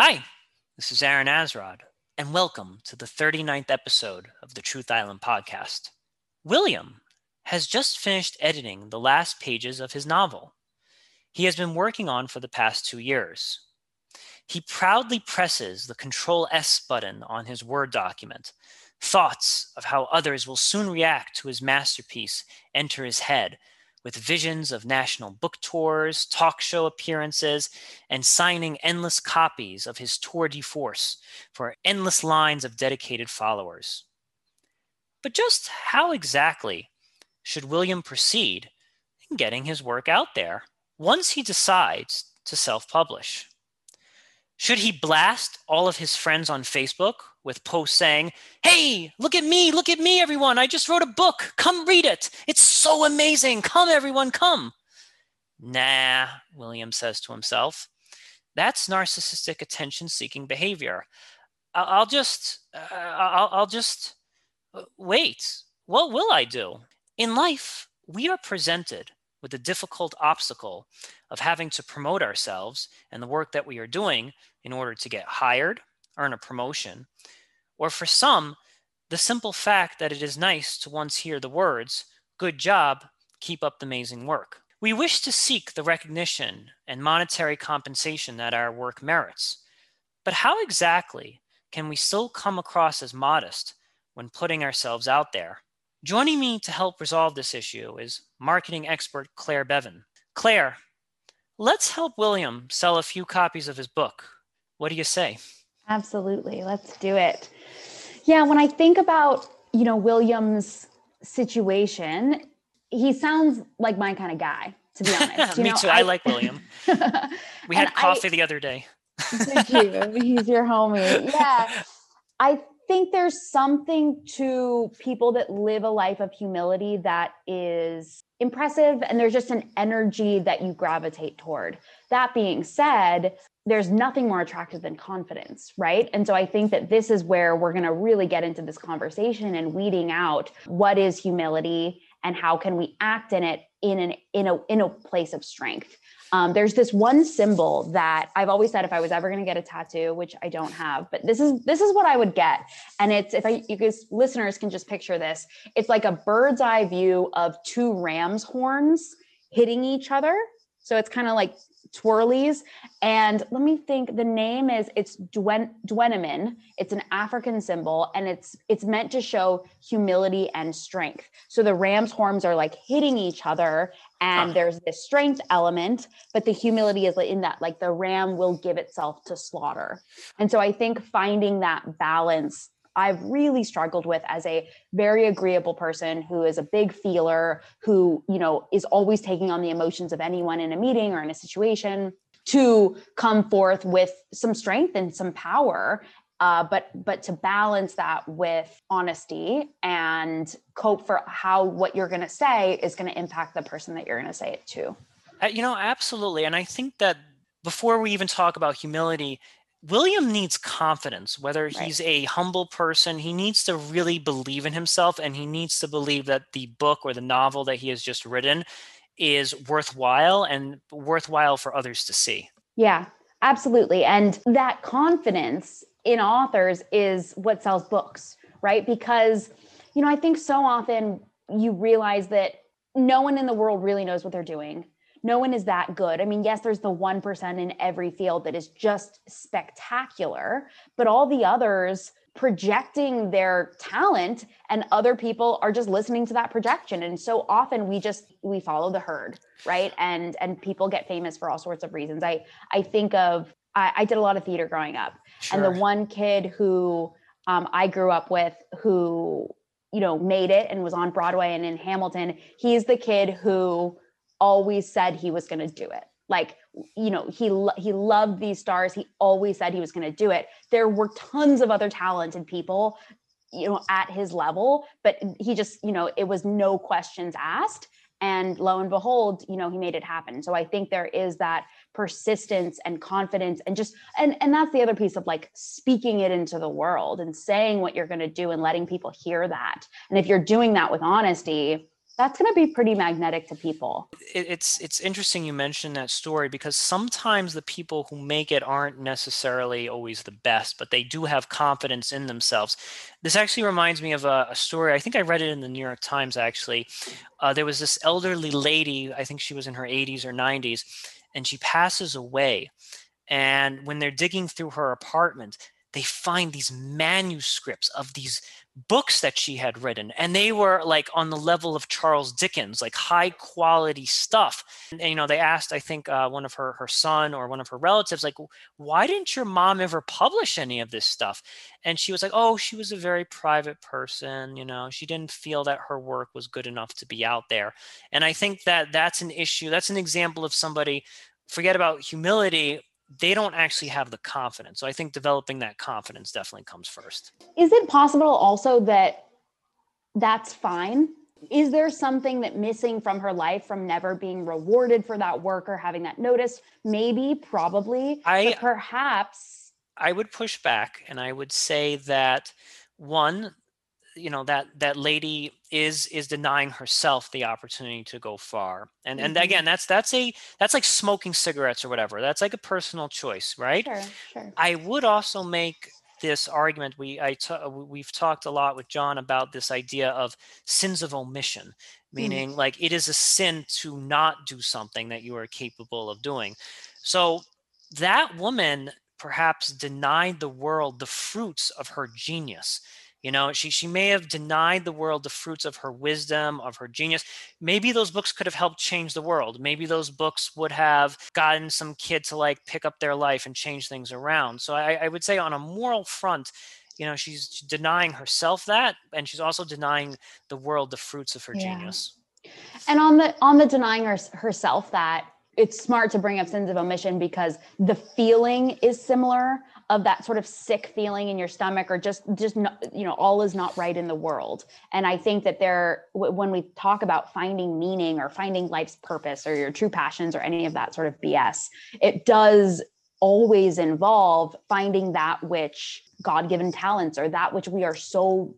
Hi, this is Aaron Azrod, and welcome to the 39th episode of the Truth Island podcast. William has just finished editing the last pages of his novel he has been working on for the past two years. He proudly presses the Control S button on his Word document. Thoughts of how others will soon react to his masterpiece enter his head with visions of national book tours, talk show appearances, and signing endless copies of his tour de force for endless lines of dedicated followers. But just how exactly should William proceed in getting his work out there once he decides to self publish? Should he blast all of his friends on Facebook with posts saying, Hey, look at me, look at me, everyone. I just wrote a book. Come read it. It's so amazing. Come, everyone, come. Nah, William says to himself. That's narcissistic attention seeking behavior. I'll just, uh, I'll, I'll just uh, wait. What will I do? In life, we are presented with the difficult obstacle of having to promote ourselves and the work that we are doing in order to get hired, earn a promotion, or for some, the simple fact that it is nice to once hear the words, Good job, keep up the amazing work. We wish to seek the recognition and monetary compensation that our work merits. But how exactly can we still come across as modest when putting ourselves out there? Joining me to help resolve this issue is marketing expert Claire Bevan. Claire, let's help William sell a few copies of his book. What do you say? Absolutely. Let's do it. Yeah, when I think about, you know, William's situation, he sounds like my kind of guy, to be honest. You Me know, too. I, I like William. we had coffee I, the other day. Did you? He's your homie. Yeah. I think there's something to people that live a life of humility that is impressive and there's just an energy that you gravitate toward. That being said, there's nothing more attractive than confidence, right? And so I think that this is where we're going to really get into this conversation and weeding out what is humility and how can we act in it in an in a in a place of strength. Um, there's this one symbol that I've always said if I was ever going to get a tattoo, which I don't have, but this is this is what I would get. And it's if I you guys listeners can just picture this, it's like a bird's eye view of two ram's horns hitting each other. So it's kind of like twirlies. And let me think, the name is it's Dwen, Dwennimmen. It's an African symbol and it's it's meant to show humility and strength. So the ram's horns are like hitting each other and huh. there's this strength element, but the humility is in that like the ram will give itself to slaughter. And so I think finding that balance I've really struggled with as a very agreeable person who is a big feeler, who, you know, is always taking on the emotions of anyone in a meeting or in a situation to come forth with some strength and some power uh, but but to balance that with honesty and cope for how what you're going to say is going to impact the person that you're going to say it to. Uh, you know absolutely and i think that before we even talk about humility William needs confidence, whether right. he's a humble person, he needs to really believe in himself and he needs to believe that the book or the novel that he has just written is worthwhile and worthwhile for others to see. Yeah, absolutely. And that confidence in authors is what sells books, right? Because, you know, I think so often you realize that no one in the world really knows what they're doing no one is that good. I mean, yes, there's the 1% in every field that is just spectacular, but all the others projecting their talent and other people are just listening to that projection and so often we just we follow the herd right and and people get famous for all sorts of reasons i i think of i, I did a lot of theater growing up sure. and the one kid who um, i grew up with who you know made it and was on broadway and in hamilton he's the kid who always said he was going to do it. Like you know he he loved these stars. He always said he was going to do it. There were tons of other talented people you know at his level but he just you know it was no questions asked. And lo and behold you know he made it happen. So i think there is that persistence and confidence and just and and that's the other piece of like speaking it into the world and saying what you're going to do and letting people hear that. And if you're doing that with honesty that's going to be pretty magnetic to people. it's it's interesting you mentioned that story because sometimes the people who make it aren't necessarily always the best, but they do have confidence in themselves. This actually reminds me of a, a story. I think I read it in the New York Times. Actually, uh, there was this elderly lady. I think she was in her 80s or 90s, and she passes away. And when they're digging through her apartment, they find these manuscripts of these books that she had written and they were like on the level of charles dickens like high quality stuff. And, and you know they asked i think uh, one of her her son or one of her relatives like why didn't your mom ever publish any of this stuff? And she was like oh she was a very private person you know she didn't feel that her work was good enough to be out there. And i think that that's an issue that's an example of somebody forget about humility they don't actually have the confidence. So I think developing that confidence definitely comes first. Is it possible also that that's fine? Is there something that missing from her life from never being rewarded for that work or having that noticed? Maybe, probably. I perhaps I would push back and I would say that one, you know that that lady is is denying herself the opportunity to go far and and mm-hmm. again that's that's a that's like smoking cigarettes or whatever that's like a personal choice right sure, sure. i would also make this argument we I t- we've talked a lot with john about this idea of sins of omission mm. meaning mm. like it is a sin to not do something that you are capable of doing so that woman perhaps denied the world the fruits of her genius you know, she she may have denied the world the fruits of her wisdom, of her genius. Maybe those books could have helped change the world. Maybe those books would have gotten some kid to like pick up their life and change things around. So I, I would say on a moral front, you know, she's denying herself that, and she's also denying the world the fruits of her yeah. genius. And on the on the denying her, herself that it's smart to bring up sins of omission because the feeling is similar of that sort of sick feeling in your stomach or just just not, you know all is not right in the world. And i think that there when we talk about finding meaning or finding life's purpose or your true passions or any of that sort of bs it does always involve finding that which god-given talents or that which we are so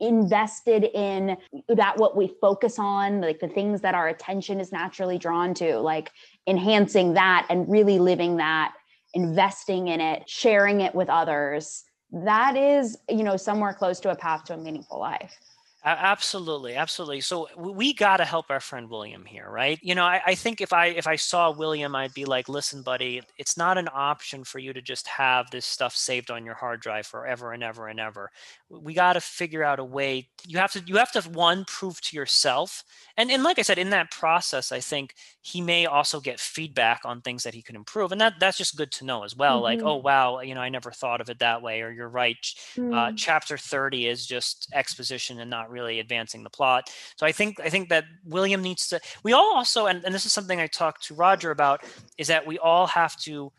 invested in that what we focus on like the things that our attention is naturally drawn to like enhancing that and really living that investing in it, sharing it with others, that is, you know, somewhere close to a path to a meaningful life. Absolutely, absolutely. So we got to help our friend William here, right? You know, I, I, think if I if I saw William, I'd be like, "Listen, buddy, it's not an option for you to just have this stuff saved on your hard drive forever and ever and ever. We got to figure out a way. You have to you have to one prove to yourself, and and like I said, in that process, I think he may also get feedback on things that he could improve, and that that's just good to know as well. Mm-hmm. Like, oh wow, you know, I never thought of it that way, or you're right. Mm-hmm. Uh, mm. chapter thirty is just exposition and not really advancing the plot. So I think I think that William needs to. We all also, and, and this is something I talked to Roger about, is that we all have to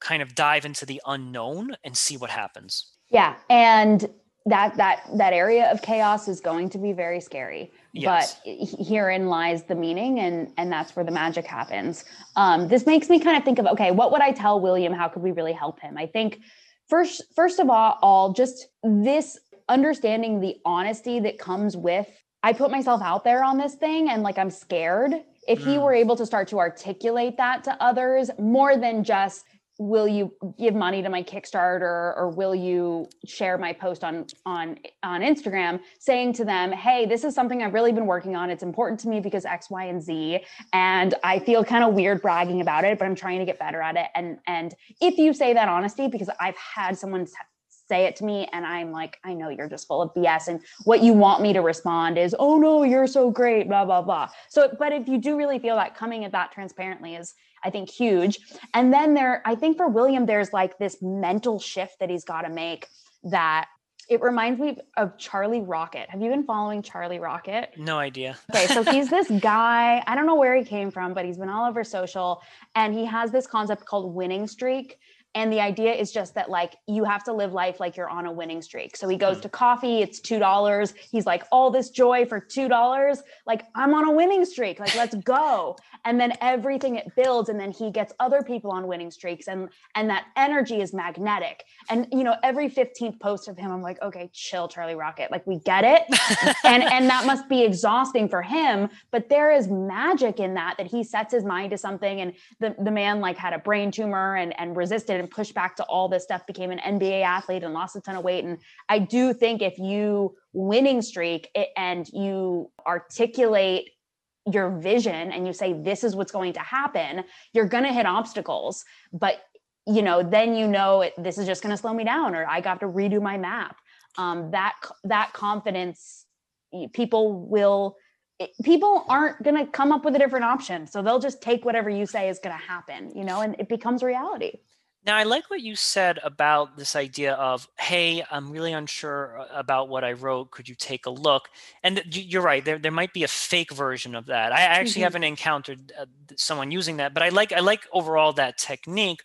kind of dive into the unknown and see what happens. Yeah, and that that that area of chaos is going to be very scary yes. but herein lies the meaning and and that's where the magic happens um, this makes me kind of think of okay what would i tell william how could we really help him i think first first of all all just this understanding the honesty that comes with I put myself out there on this thing and like I'm scared. If mm. he were able to start to articulate that to others more than just will you give money to my kickstarter or will you share my post on on on instagram saying to them hey this is something i've really been working on it's important to me because x y and z and i feel kind of weird bragging about it but i'm trying to get better at it and and if you say that honesty because i've had someone say it to me and I'm like, I know you're just full of BS. And what you want me to respond is, oh no, you're so great, blah, blah, blah. So, but if you do really feel that coming at that transparently is, I think, huge. And then there, I think for William, there's like this mental shift that he's got to make that it reminds me of Charlie Rocket. Have you been following Charlie Rocket? No idea. okay, so he's this guy. I don't know where he came from, but he's been all over social and he has this concept called winning streak and the idea is just that like you have to live life like you're on a winning streak. So he goes mm. to coffee it's two dollars. He's like all this joy for two dollars? Like i'm on a winning streak. Like let's go. And then everything it builds and then he gets other people on winning streaks and and that energy is magnetic. And you know every 15th post of him i'm like okay chill charlie rocket. Like we get it. And and that must be exhausting for him but there is magic in that that he sets his mind to something and the, the man like had a brain tumor and and resisted and pushed back to all this stuff became an nba athlete and lost a ton of weight. And i do think if you winning streak and you articulate your vision and you say this is what's going to happen you're going to hit obstacles. But you know then you know it, this is just going to slow me down or i got to redo my map. Um, that that confidence people will people aren't going to come up with a different option. So they'll just take whatever you say is going to happen you know and it becomes reality now, I like what you said about this idea of, hey, I'm really unsure uh, about what I wrote. Could you take a look? And you're right. There, there might be a fake version of that. I actually mm-hmm. haven't encountered uh, someone using that, but I like, I like overall that technique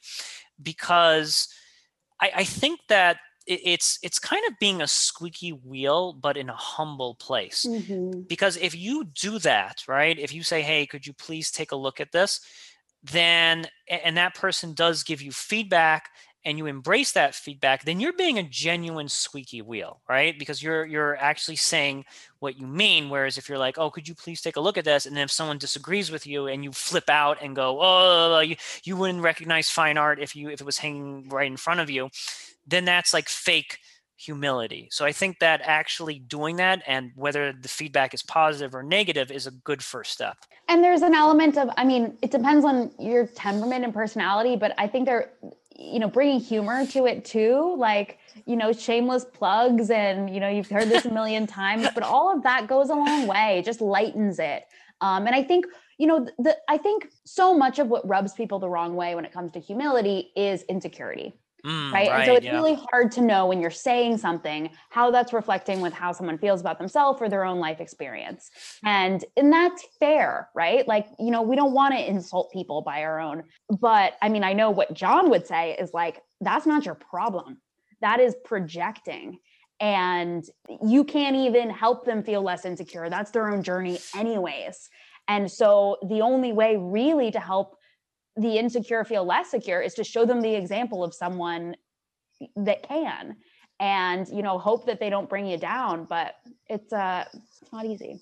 because I, I think that it's it's kind of being a squeaky wheel but in a humble place mm-hmm. because if you do that right if you say hey could you please take a look at this then and that person does give you feedback and you embrace that feedback then you're being a genuine squeaky wheel right? Because you're you're actually saying what you mean whereas if you're like oh could you please take a look at this? and then if someone disagrees with you and you flip out and go oh you, you wouldn't recognize fine art if you if it was hanging right in front of you then that's like fake humility. So I think that actually doing that and whether the feedback is positive or negative is a good first step. And there's an element of, I mean, it depends on your temperament and personality, but I think there, you know, bringing humor to it too, like, you know, shameless plugs and, you know, you've heard this a million times, but all of that goes a long way, it just lightens it. Um, and I think, you know, the, I think so much of what rubs people the wrong way when it comes to humility is insecurity Mm, right? right? And so it's yeah. really hard to know when you're saying something how that's reflecting with how someone feels about themselves or their own life experience. And and that's fair, right? Like, you know, we don't want to insult people by our own. But I mean, I know what John would say is like that's not your problem. That is projecting and you can't even help them feel less insecure. That's their own journey anyways. And so the only way really to help the insecure feel less secure is to show them the example of someone that can and you know hope that they don't bring you down but it's uh it's not easy.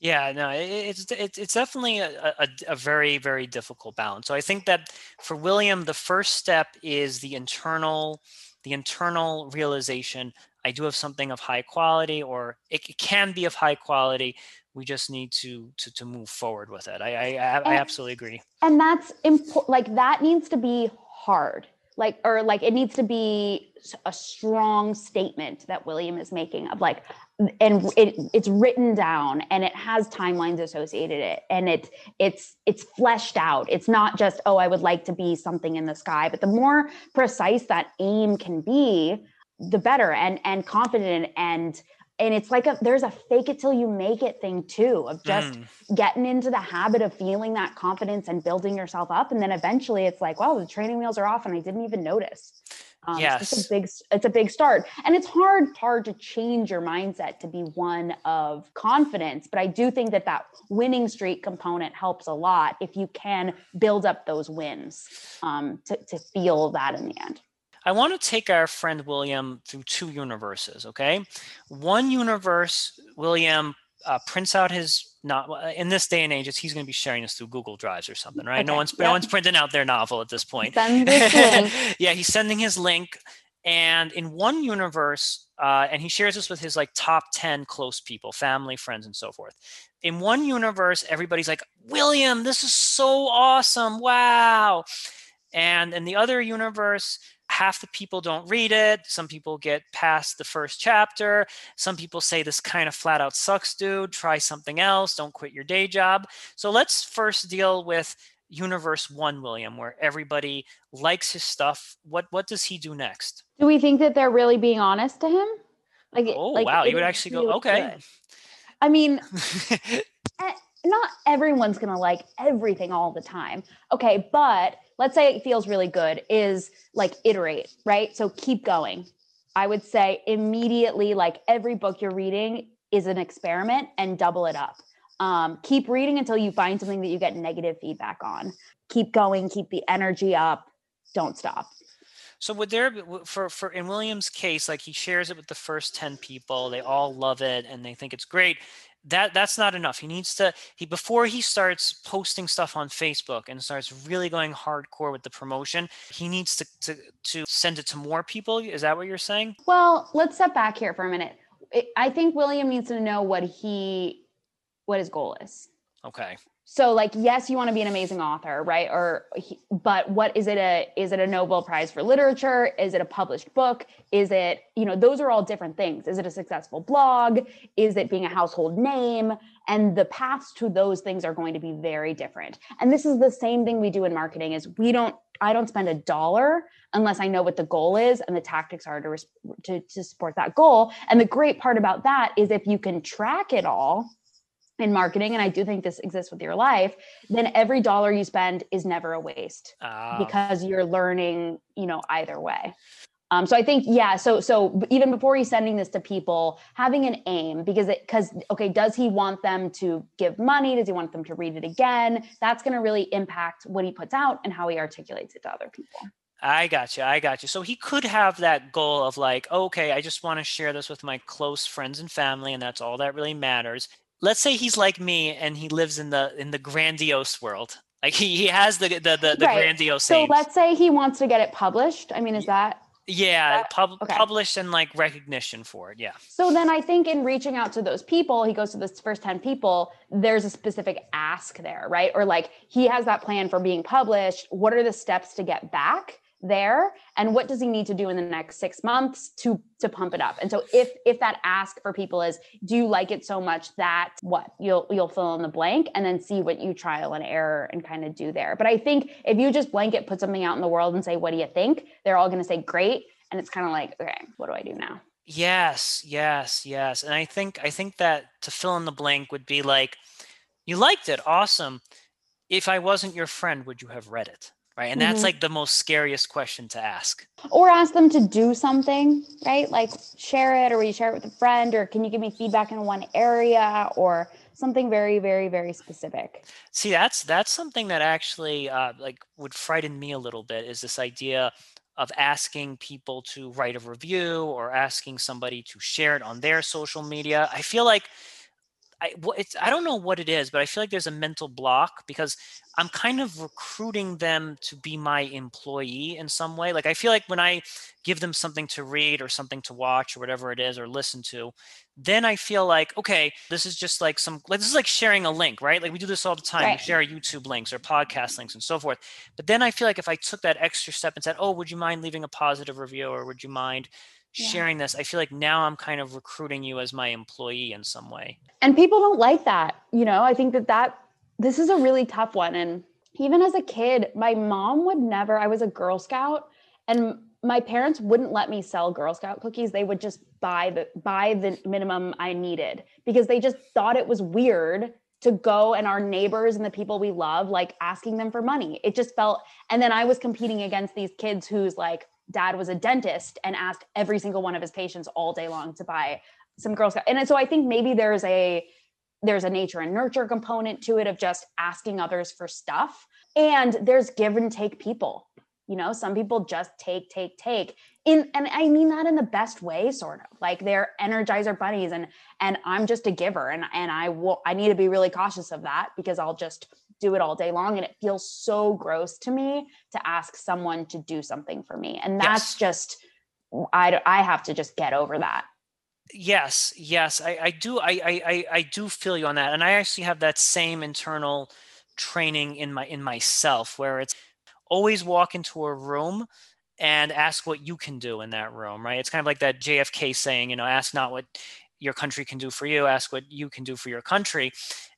Yeah no it's it's, definitely a, a, a very very difficult balance. So i think that for william the first step is the internal the internal realization i do have something of high quality or it can be of high quality we just need to to, to move forward with it. I I, I absolutely agree. And that's important. Like that needs to be hard. Like or like it needs to be a strong statement that William is making of like and it it's written down and it has timelines associated it and it it's it's fleshed out it's not just oh i would like to be something in the sky but the more precise that aim can be the better and and confident and and it's like a there's a fake it till you make it thing too of just mm. getting into the habit of feeling that confidence and building yourself up. And then eventually it's like well the training wheels are off and i didn't even notice. Um, yes. it's a big it's a big start. And it's hard hard to change your mindset to be one of confidence. But i do think that that winning streak component helps a lot if you can build up those wins um, to, to feel that in the end I want to take our friend William through two universes, okay? One universe, William uh, prints out his not uh, in this day and age, he's going to be sharing this through Google Drives or something, right? Okay. No one's yep. no one's printing out their novel at this point. yeah, he's sending his link, and in one universe, uh, and he shares this with his like top ten close people, family, friends, and so forth. In one universe, everybody's like, "William, this is so awesome! Wow!" And in the other universe, half the people don't read it. Some people get past the first chapter. Some people say this kind of flat out sucks, dude. Try something else. Don't quit your day job. So let's first deal with universe one, William, where everybody likes his stuff. What what does he do next? Do we think that they're really being honest to him? Like, oh like wow, you would actually go okay. Good. I mean, eh, not everyone's gonna like everything all the time. Okay, but let's say it feels really good is like iterate, right? So keep going. I would say immediately, like every book you're reading is an experiment and double it up. Um, keep reading until you find something that you get negative feedback on. Keep going, keep the energy up, don't stop. So would there be, for for in William's case, like he shares it with the first 10 people, they all love it and they think it's great that that's not enough. He needs to he before he starts posting stuff on Facebook and starts really going hardcore with the promotion, he needs to to to send it to more people. Is that what you're saying? Well, let's step back here for a minute. I think William needs to know what he what his goal is. Okay so like yes you want to be an amazing author right? Or but what is it a is it a nobel prize for literature? Is it a published book? Is it you know those are all different things. Is it a successful blog? Is it being a household name? And the paths to those things are going to be very different. And this is the same thing we do in marketing is we don't i don't spend a dollar unless i know what the goal is and the tactics are to to, to support that goal. And the great part about that is if you can track it all in marketing and i do think this exists with your life then every dollar you spend is never a waste uh, because you're learning you know either way. Um, so i think yeah so so even before he's sending this to people having an aim because it because okay does he want them to give money? Does he want them to read it again? That's going to really impact what he puts out and how he articulates it to other people. I got you. I got you. So he could have that goal of like, okay, I just want to share this with my close friends and family, and that's all that really matters let's say he's like me and he lives in the in the grandiose world like he, he has the the the, the right. grandiose so aims. let's say he wants to get it published i mean is that yeah that, pub, okay. published and like recognition for it yeah so then i think in reaching out to those people he goes to this first 10 people there's a specific ask there right or like he has that plan for being published what are the steps to get back there and what does he need to do in the next six months to to pump it up? And so if if that ask for people is do you like it so much that what you'll you'll fill in the blank and then see what you trial and error and kind of do there? But i think if you just blanket put something out in the world and say what do you think? they're all going to say great. And it's kind of like okay what do i do now? Yes yes yes. And i think i think that to fill in the blank would be like you liked it awesome. If i wasn't your friend would you have read it right? And that's mm-hmm. like the most scariest question to ask. Or ask them to do something right? Like share it or will you share it with a friend or can you give me feedback in one area or something very very very specific? See that's that's something that actually uh, like would frighten me a little bit is this idea of asking people to write a review or asking somebody to share it on their social media. I feel like I, it's, I don't know what it is, but I feel like there's a mental block because I'm kind of recruiting them to be my employee in some way. Like I feel like when I give them something to read or something to watch or whatever it is or listen to, then I feel like, okay, this is just like some like this is like sharing a link, right? Like we do this all the time. Right. We share YouTube links or podcast links and so forth. But then I feel like if I took that extra step and said, "Oh, would you mind leaving a positive review or would you mind yeah. sharing this, I feel like now I'm kind of recruiting you as my employee in some way. And people don't like that. You know, I think that that this is a really tough one. And even as a kid, my mom would never, I was a Girl Scout and my parents wouldn't let me sell Girl Scout cookies. They would just buy the buy the minimum I needed because they just thought it was weird to go and our neighbors and the people we love like asking them for money. It just felt and then I was competing against these kids who's like dad was a dentist and asked every single one of his patients all day long to buy some Girl Scout. And so I think maybe there's a there's a nature and nurture component to it of just asking others for stuff. And there's give and take people. You know, some people just take, take, take. In and I mean that in the best way, sort of. Like they're energizer bunnies, and and I'm just a giver, and and I will I need to be really cautious of that because I'll just do it all day long and it feels so gross to me to ask someone to do something for me. And that's yes. just i i have to just get over that. Yes yes. I i do I, I i do feel you on that. And i actually have that same internal training in my in myself where it's always walk into a room and ask what you can do in that room right? It's kind of like that jfk saying you know ask not what your country can do for you ask what you can do for your country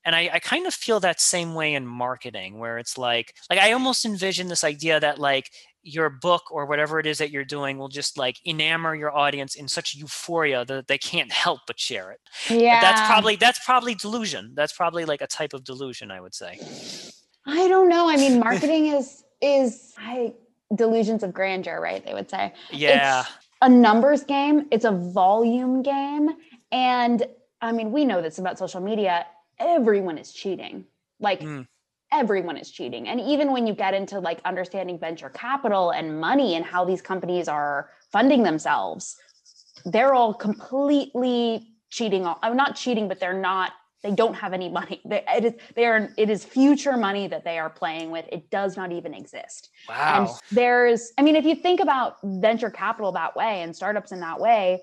and I, I kind of feel that same way in marketing where it's like like i almost envision this idea that like your book or whatever it is that you're doing will just like enamor your audience in such euphoria that they can't help but share it yeah but that's probably that's probably delusion that's probably like a type of delusion i would say i don't know i mean marketing is is I, delusions of grandeur, right? They would say. Yeah. It's a numbers game, it's a volume game. And I mean, we know this about social media. Everyone is cheating. Like mm. everyone is cheating. And even when you get into like understanding venture capital and money and how these companies are funding themselves, they're all completely cheating. I'm not cheating, but they're not they don't have any money. They, it is they are it is future money that they are playing with. It does not even exist. Wow. And there's I mean, if you think about venture capital that way and startups in that way,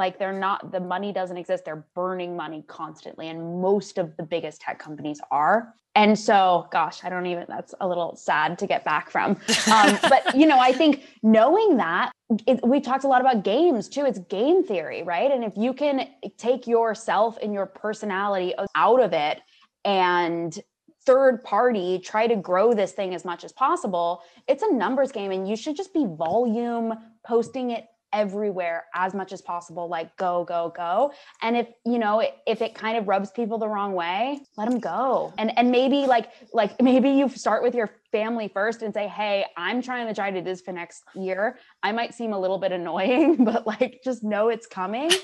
like they're not the money doesn't exist. They're burning money constantly, and most of the biggest tech companies are. And so, gosh, I don't even. That's a little sad to get back from. Um, but you know, I think knowing that it, we talked a lot about games too. It's game theory, right? And if you can take yourself and your personality out of it and third party try to grow this thing as much as possible, it's a numbers game and you should just be volume posting it everywhere as much as possible like go go go. And if you know if it kind of rubs people the wrong way let them go. And and maybe like like maybe you start with your family first and say hey i'm trying to try to do this for next year. I might seem a little bit annoying but like just know it's coming.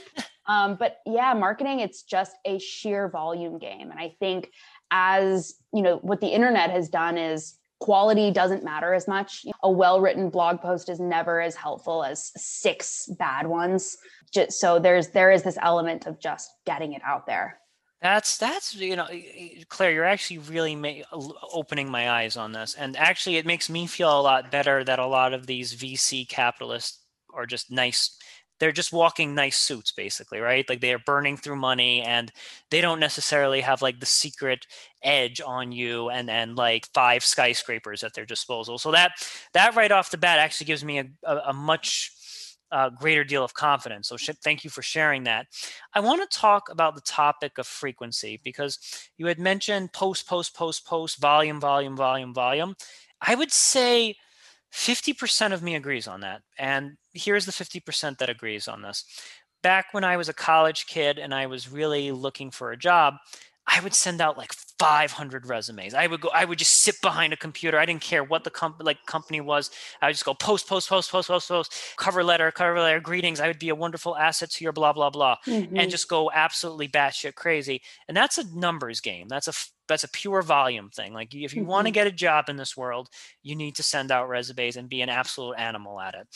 Um but yeah marketing it's just a sheer volume game. And i think as you know what the internet has done is quality doesn't matter as much. A well written blog post is never as helpful as six bad ones. Just, so there's there is this element of just getting it out there. That's that's you know, Claire, you're actually really ma- opening my eyes on this, and actually, it makes me feel a lot better that a lot of these VC capitalists are just nice they're just walking nice suits basically right? Like they are burning through money and they don't necessarily have like the secret edge on you and and like five skyscrapers at their disposal. So that that right off the bat actually gives me a, a, a much uh, greater deal of confidence. So sh- thank you for sharing that. I want to talk about the topic of frequency because you had mentioned post post post post volume volume volume volume. I would say 50% of me agrees on that. And here's the 50% that agrees on this. Back when I was a college kid and I was really looking for a job, I would send out like 500 resumes. I would go, I would just sit behind a computer. I didn't care what the comp- like company was. I would just go post, post, post, post, post, post, cover letter, cover letter, greetings. I would be a wonderful asset to your blah, blah, blah, mm-hmm. and just go absolutely batshit crazy. And that's a numbers game. That's a, that's a pure volume thing. Like if you mm-hmm. want to get a job in this world, you need to send out resumes and be an absolute animal at it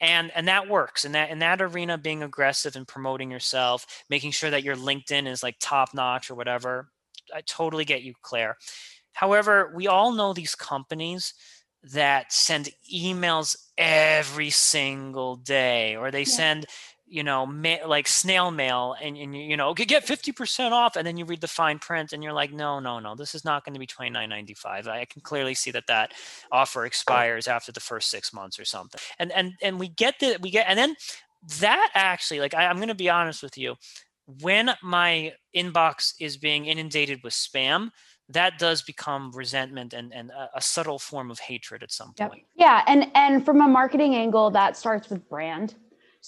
and and that works And that in that arena being aggressive and promoting yourself making sure that your linkedin is like top notch or whatever i totally get you claire however we all know these companies that send emails every single day or they yeah. send you know, ma- like snail mail, and, and you know, get fifty percent off, and then you read the fine print, and you're like, no, no, no, this is not going to be twenty nine ninety five. I can clearly see that that offer expires after the first six months or something, and and and we get the we get, and then that actually, like, I, I'm going to be honest with you, when my inbox is being inundated with spam, that does become resentment and, and a, a subtle form of hatred at some point. Yep. Yeah. And and from a marketing angle, that starts with brand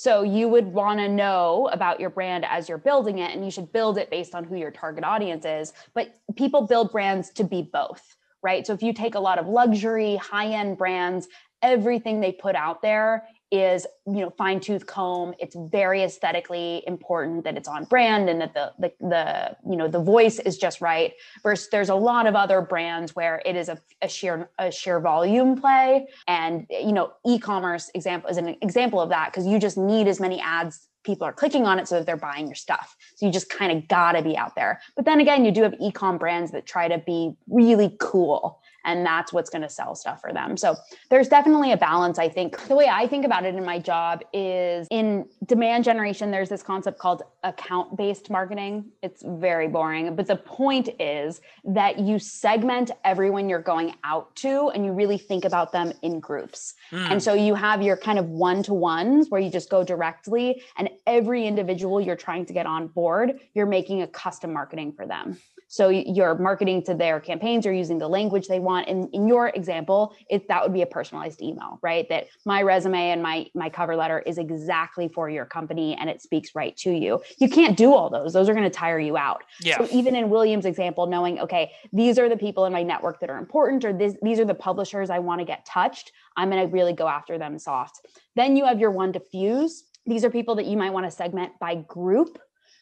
so you would want to know about your brand as you're building it, and you should build it based on who your target audience is. But people build brands to be both, right? So if you take a lot of luxury, high end brands, everything they put out there is you know fine tooth comb. It's very aesthetically important that it's on brand and that the, the the you know the voice is just right. Versus there's a lot of other brands where it is a, a sheer a sheer volume play. And you know e-commerce example is an example of that because you just need as many ads. People are clicking on it so that they're buying your stuff. So you just kind of gotta be out there. But then again you do have e-com brands that try to be really cool and that's what's going to sell stuff for them. So there's definitely a balance. I think the way I think about it in my job is in demand generation, there's this concept called account based marketing. It's very boring, but the point is that you segment everyone you're going out to and you really think about them in groups. Mm. And so you have your kind of one to ones where you just go directly, and every individual you're trying to get on board, you're making a custom marketing for them. So you're marketing to their campaigns, you're using the language they want. And in your example, it that would be a personalized email, right? That my resume and my my cover letter is exactly for your company and it speaks right to you. You can't do all those. Those are going to tire you out. Yeah. So even in William's example, knowing, okay, these are the people in my network that are important, or this, these are the publishers I want to get touched, I'm going to really go after them soft. Then you have your one to few. These are people that you might want to segment by group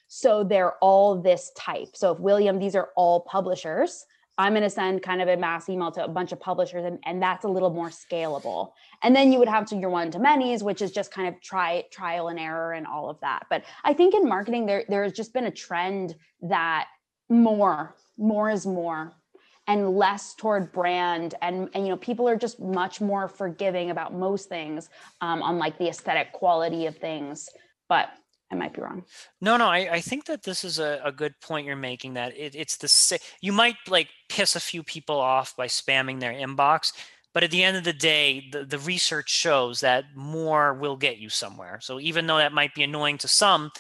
so they're all this type. So if William, these are all publishers, I'm going to send kind of a mass email to a bunch of publishers, and, and that's a little more scalable. And then you would have to your one to many's, which is just kind of try trial and error and all of that. But I think in marketing, there there has just been a trend that more, more is more, and less toward brand, and and you know people are just much more forgiving about most things, um, on like the aesthetic quality of things. But I might be wrong. No, no, I, I think that this is a, a good point you're making that it, it's the same. you might like piss a few people off by spamming their inbox, but at the end of the day, the, the research shows that more will get you somewhere. So even though that might be annoying to some,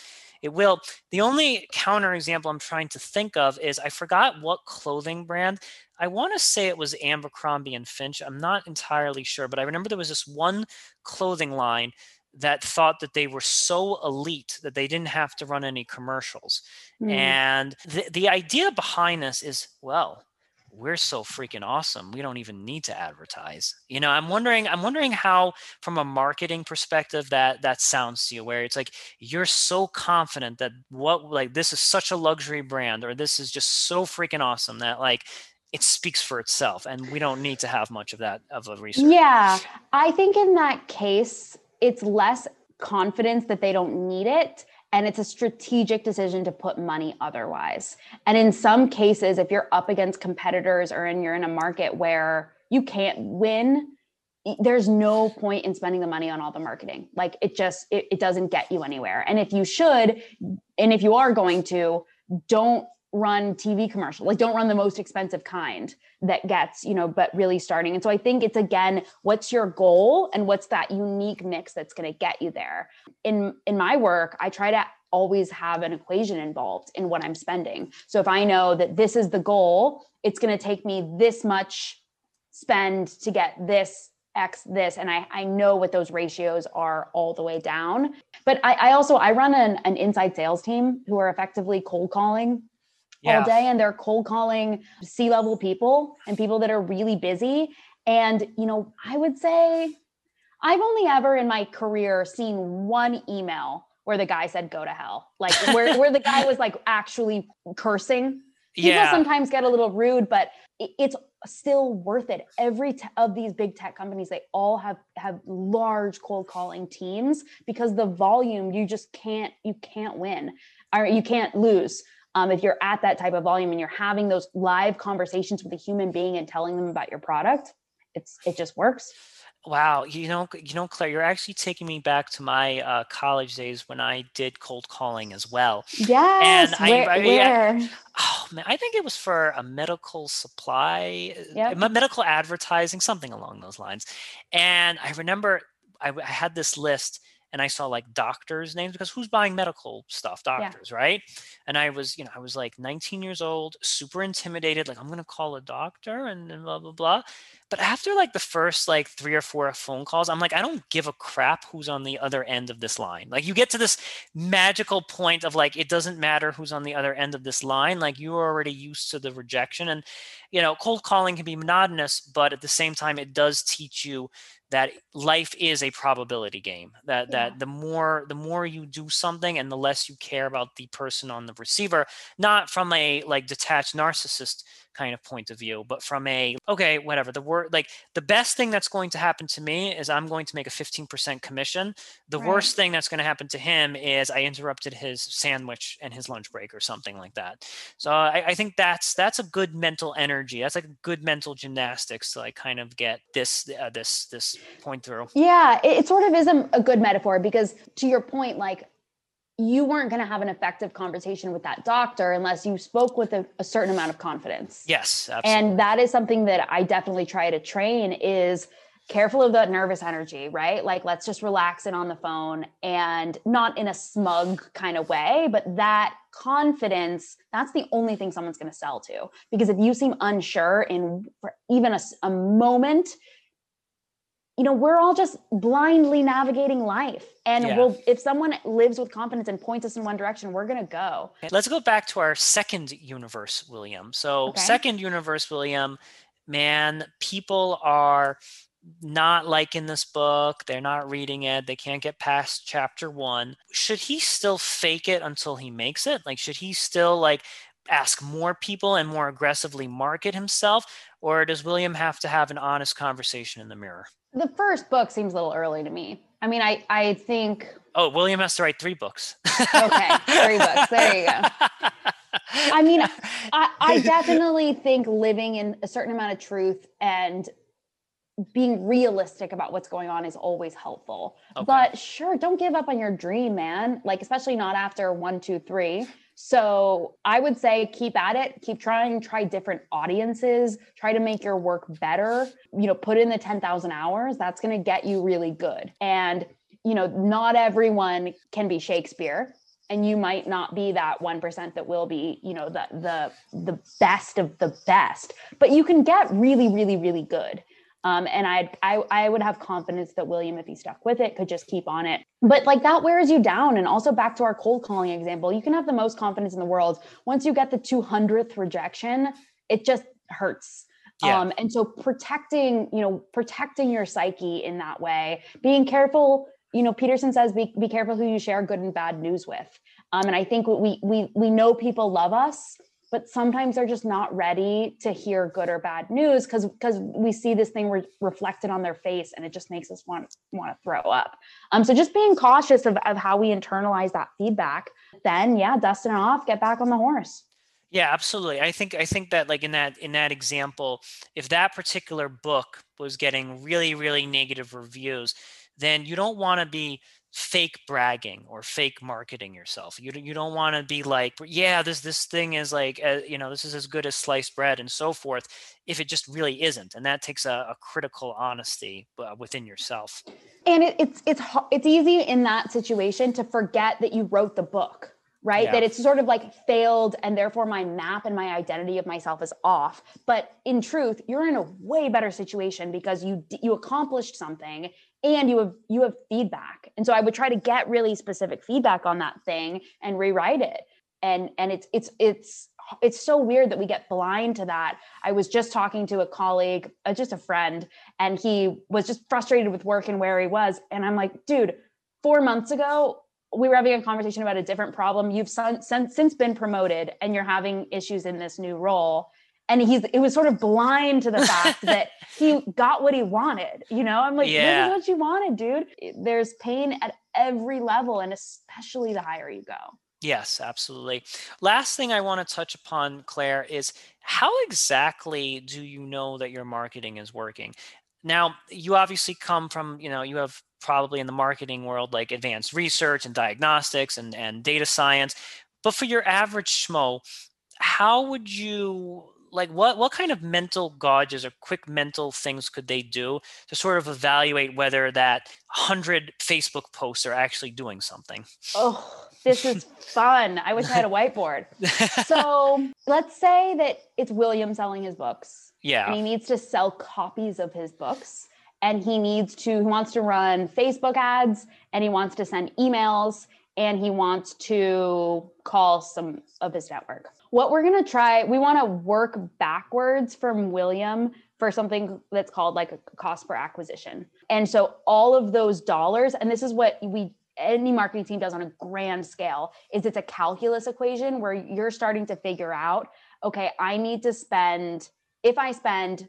it will. The only counter example I'm trying to think of is I forgot what clothing brand. I want to say it was Abercrombie and Finch. I'm not entirely sure, but I remember there was this one clothing line that thought that they were so elite that they didn't have to run any commercials. Mm. And the, the idea behind this is, well, we're so freaking awesome. We don't even need to advertise. You know, I'm wondering, I'm wondering how, from a marketing perspective, that that sounds to you, where it's like you're so confident that what like this is such a luxury brand, or this is just so freaking awesome that like it speaks for itself, and we don't need to have much of that of a research. Yeah, I think in that case, it's less confidence that they don't need it and it's a strategic decision to put money otherwise. And in some cases if you're up against competitors or and you're in a market where you can't win, there's no point in spending the money on all the marketing. Like it just it, it doesn't get you anywhere. And if you should and if you are going to don't run TV commercial. Like don't run the most expensive kind that gets, you know, but really starting. And so I think it's again, what's your goal and what's that unique mix that's going to get you there. In in my work, I try to always have an equation involved in what I'm spending. So if I know that this is the goal, it's going to take me this much spend to get this X this, and I, I know what those ratios are all the way down. But I, I also I run an, an inside sales team who are effectively cold calling yeah. all day and they're cold calling C-level people and people that are really busy. And, you know, I would say I've only ever in my career seen one email where the guy said, go to hell. Like where, where the guy was like actually cursing. People yeah. sometimes get a little rude, but it's still worth it. Every t- of these big tech companies, they all have have large cold calling teams because the volume you just can't you can't win or you can't lose um, if you're at that type of volume and you're having those live conversations with a human being and telling them about your product it's it just works. Wow. You know you know claire you're actually taking me back to my uh, college days when i did cold calling as well. Yes and where, I, I, where? Oh man i think it was for a medical supply yep. medical advertising something along those lines. And i remember I, I had this list and I saw like doctors' names because who's buying medical stuff? Doctors, yeah. right? And I was, you know, I was like 19 years old, super intimidated, like I'm gonna call a doctor and, and blah blah blah. But after like the first like three or four phone calls, I'm like, I don't give a crap who's on the other end of this line. Like you get to this magical point of like it doesn't matter who's on the other end of this line. Like you're already used to the rejection. And you know, cold calling can be monotonous, but at the same time, it does teach you that life is a probability game that yeah. that the more the more you do something and the less you care about the person on the receiver not from a like detached narcissist kind of point of view but from a okay whatever the word like the best thing that's going to happen to me is i'm going to make a 15% commission. The right. worst thing that's going to happen to him is i interrupted his sandwich and his lunch break or something like that. So i, I think that's that's a good mental energy. That's like good mental gymnastics to like kind of get this uh, this this point through. Yeah it, it sort of is a, a good metaphor because to your point like you weren't going to have an effective conversation with that doctor unless you spoke with a, a certain amount of confidence. Yes, absolutely. And that is something that I definitely try to train is careful of the nervous energy, right? Like, let's just relax it on the phone and not in a smug kind of way, but that confidence, that's the only thing someone's going to sell to. Because if you seem unsure in even a, a moment, you know, we're all just blindly navigating life. And yeah. we'll, if someone lives with confidence and points us in one direction, we're going to go. Let's go back to our second universe, William. So, okay. second universe, William, man, people are not liking this book. They're not reading it. They can't get past chapter one. Should he still fake it until he makes it? Like, should he still like ask more people and more aggressively market himself? Or does William have to have an honest conversation in the mirror? The first book seems a little early to me. I mean, I, I think. Oh, William has to write three books. okay, three books. There you go. I mean, I, I definitely think living in a certain amount of truth and being realistic about what's going on is always helpful. Okay. But sure, don't give up on your dream, man. Like, especially not after one, two, three. So I would say keep at it, keep trying, try different audiences, try to make your work better. You know, put in the 10,000 hours, that's going to get you really good. And, you know, not everyone can be Shakespeare and you might not be that 1% that will be you know the the the best of the best but you can get really really really good um, and I'd, I, I would have confidence that William, if he stuck with it, could just keep on it. But like that wears you down. And also back to our cold calling example, you can have the most confidence in the world. Once you get the 200th rejection, it just hurts. Yeah. Um, and so protecting, you know, protecting your psyche in that way, being careful, you know, Peterson says, be, be careful who you share good and bad news with. Um, and I think we, we, we know people love us but sometimes they're just not ready to hear good or bad news because because we see this thing re- reflected on their face and it just makes us want want to throw up. Um so just being cautious of, of how we internalize that feedback then yeah dusting off get back on the horse. Yeah absolutely. I think i think that like in that in that example if that particular book was getting really really negative reviews then you don't want to be fake bragging or fake marketing yourself. You you don't want to be like, yeah, this this thing is like, uh, you know, this is as good as sliced bread and so forth. If it just really isn't, and that takes a, a critical honesty uh, within yourself. And it, it's it's it's easy in that situation to forget that you wrote the book right? Yeah. That it's sort of like failed and therefore my map and my identity of myself is off. But in truth, you're in a way better situation because you you accomplished something and you have you have feedback. And so i would try to get really specific feedback on that thing and rewrite it. And and it's it's it's it's so weird that we get blind to that. I was just talking to a colleague uh, just a friend and he was just frustrated with work and where he was. And i'm like dude four months ago we were having a conversation about a different problem. You've since, since been promoted and you're having issues in this new role and he's it was sort of blind to the fact that he got what he wanted you know? I'm like yeah. this is what you wanted dude. There's pain at every level and especially the higher you go. Yes absolutely. Last thing i want to touch upon claire is how exactly do you know that your marketing is working? Now you obviously come from you know you have probably in the marketing world like advanced research and diagnostics and, and data science. But for your average schmo how would you like what what kind of mental gauges or quick mental things could they do to sort of evaluate whether that 100 facebook posts are actually doing something? Oh this is fun. I wish i had a whiteboard. So let's say that it's william selling his books. Yeah. And he needs to sell copies of his books. And he needs to he wants to run facebook ads and he wants to send emails and he wants to call some of his network what we're going to try, we want to work backwards from William for something that's called like a cost per acquisition. And so all of those dollars, and this is what we any marketing team does on a grand scale is it's a calculus equation where you're starting to figure out okay i need to spend if i spend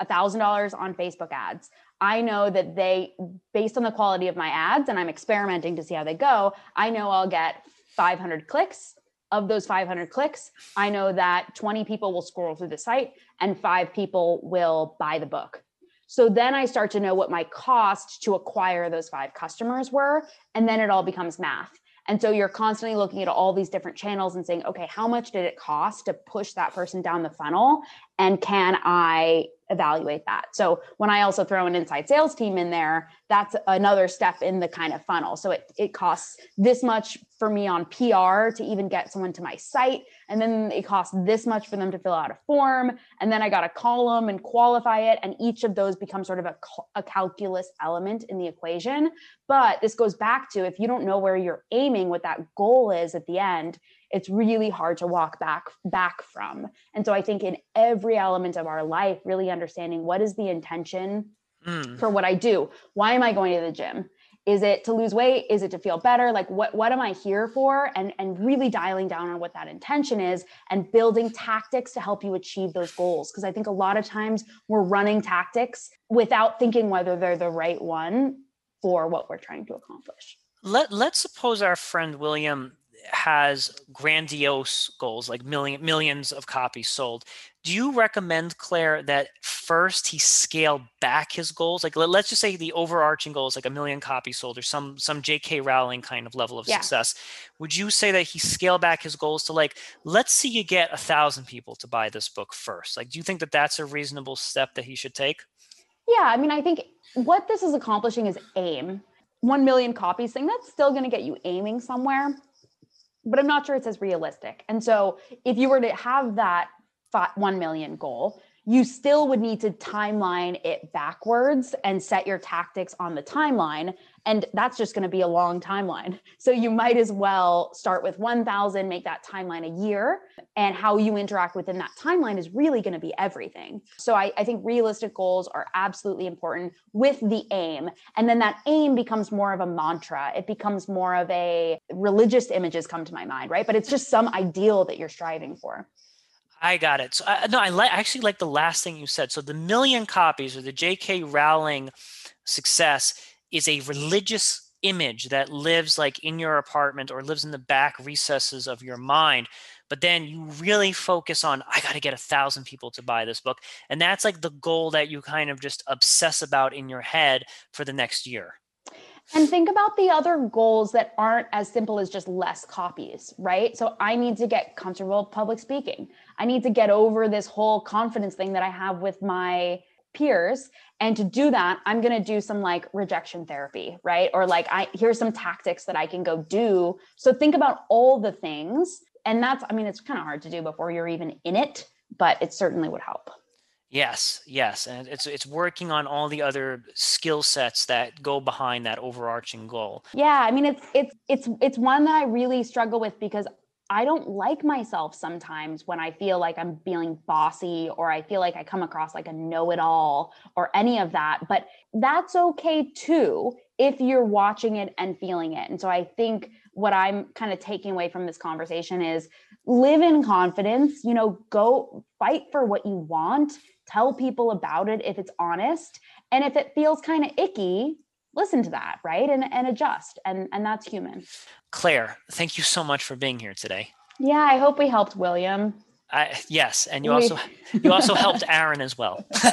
$1000 on facebook ads i know that they based on the quality of my ads and i'm experimenting to see how they go i know i'll get 500 clicks of those 500 clicks, I know that 20 people will scroll through the site and five people will buy the book. So then I start to know what my cost to acquire those five customers were. And then it all becomes math. And so you're constantly looking at all these different channels and saying, okay, how much did it cost to push that person down the funnel? And can I evaluate that. So when I also throw an inside sales team in there, that's another step in the kind of funnel. So it, it costs this much for me on PR to even get someone to my site. And then it costs this much for them to fill out a form. And then I got to call them and qualify it. And each of those becomes sort of a, a calculus element in the equation. But this goes back to if you don't know where you're aiming, what that goal is at the end, it's really hard to walk back back from. And so i think in every element of our life really understanding what is the intention mm. for what i do. Why am i going to the gym? Is it to lose weight? Is it to feel better? Like what what am i here for? And and really dialing down on what that intention is and building tactics to help you achieve those goals. Because i think a lot of times we're running tactics without thinking whether they're the right one for what we're trying to accomplish. Let let's suppose our friend william has grandiose goals like million millions of copies sold. Do you recommend claire that first he scale back his goals? Like let, us just say the overarching goal is like a million copies sold or some some jk rowling kind of level of yeah. success. Would you say that he scale back his goals to like let's see you get a thousand people to buy this book first? Like do you think that that's a reasonable step that he should take? Yeah i mean i think what this is accomplishing is aim. 1 million copies thing that's still going to get you aiming somewhere but I'm not sure it's as realistic. And so if you were to have that 1 million goal, you still would need to timeline it backwards and set your tactics on the timeline. And that's just going to be a long timeline. So you might as well start with 1000, make that timeline a year. And how you interact within that timeline is really going to be everything. So I, I think realistic goals are absolutely important with the aim. And then that aim becomes more of a mantra. It becomes more of a religious images come to my mind, right? But it's just some ideal that you're striving for. I got it. So uh, no, I like actually like the last thing you said. So the million copies or the J.K. Rowling success is a religious image that lives like in your apartment or lives in the back recesses of your mind. But then you really focus on, I got to get a thousand people to buy this book. And that's like the goal that you kind of just obsess about in your head for the next year. And think about the other goals that aren't as simple as just less copies, right? So I need to get comfortable public speaking. I need to get over this whole confidence thing that I have with my peers. And to do that, I'm going to do some like rejection therapy, right? Or like, I here's some tactics that I can go do. So think about all the things. And that's, I mean, it's kind of hard to do before you're even in it, but it certainly would help. Yes, yes, and it's it's working on all the other skill sets that go behind that overarching goal. Yeah, I mean it's it's it's it's one that I really struggle with because I don't like myself sometimes when I feel like I'm feeling bossy or I feel like I come across like a know-it-all or any of that, but that's okay too if you're watching it and feeling it. And so I think what I'm kind of taking away from this conversation is live in confidence, you know, go fight for what you want tell people about it if it's honest. And if it feels kind of icky listen to that right? And, and adjust. And and that's human. Claire thank you so much for being here today. Yeah i hope we helped william. I, yes and you we... also you also helped aaron as well.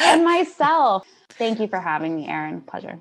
And myself. Thank you for having me aaron. Pleasure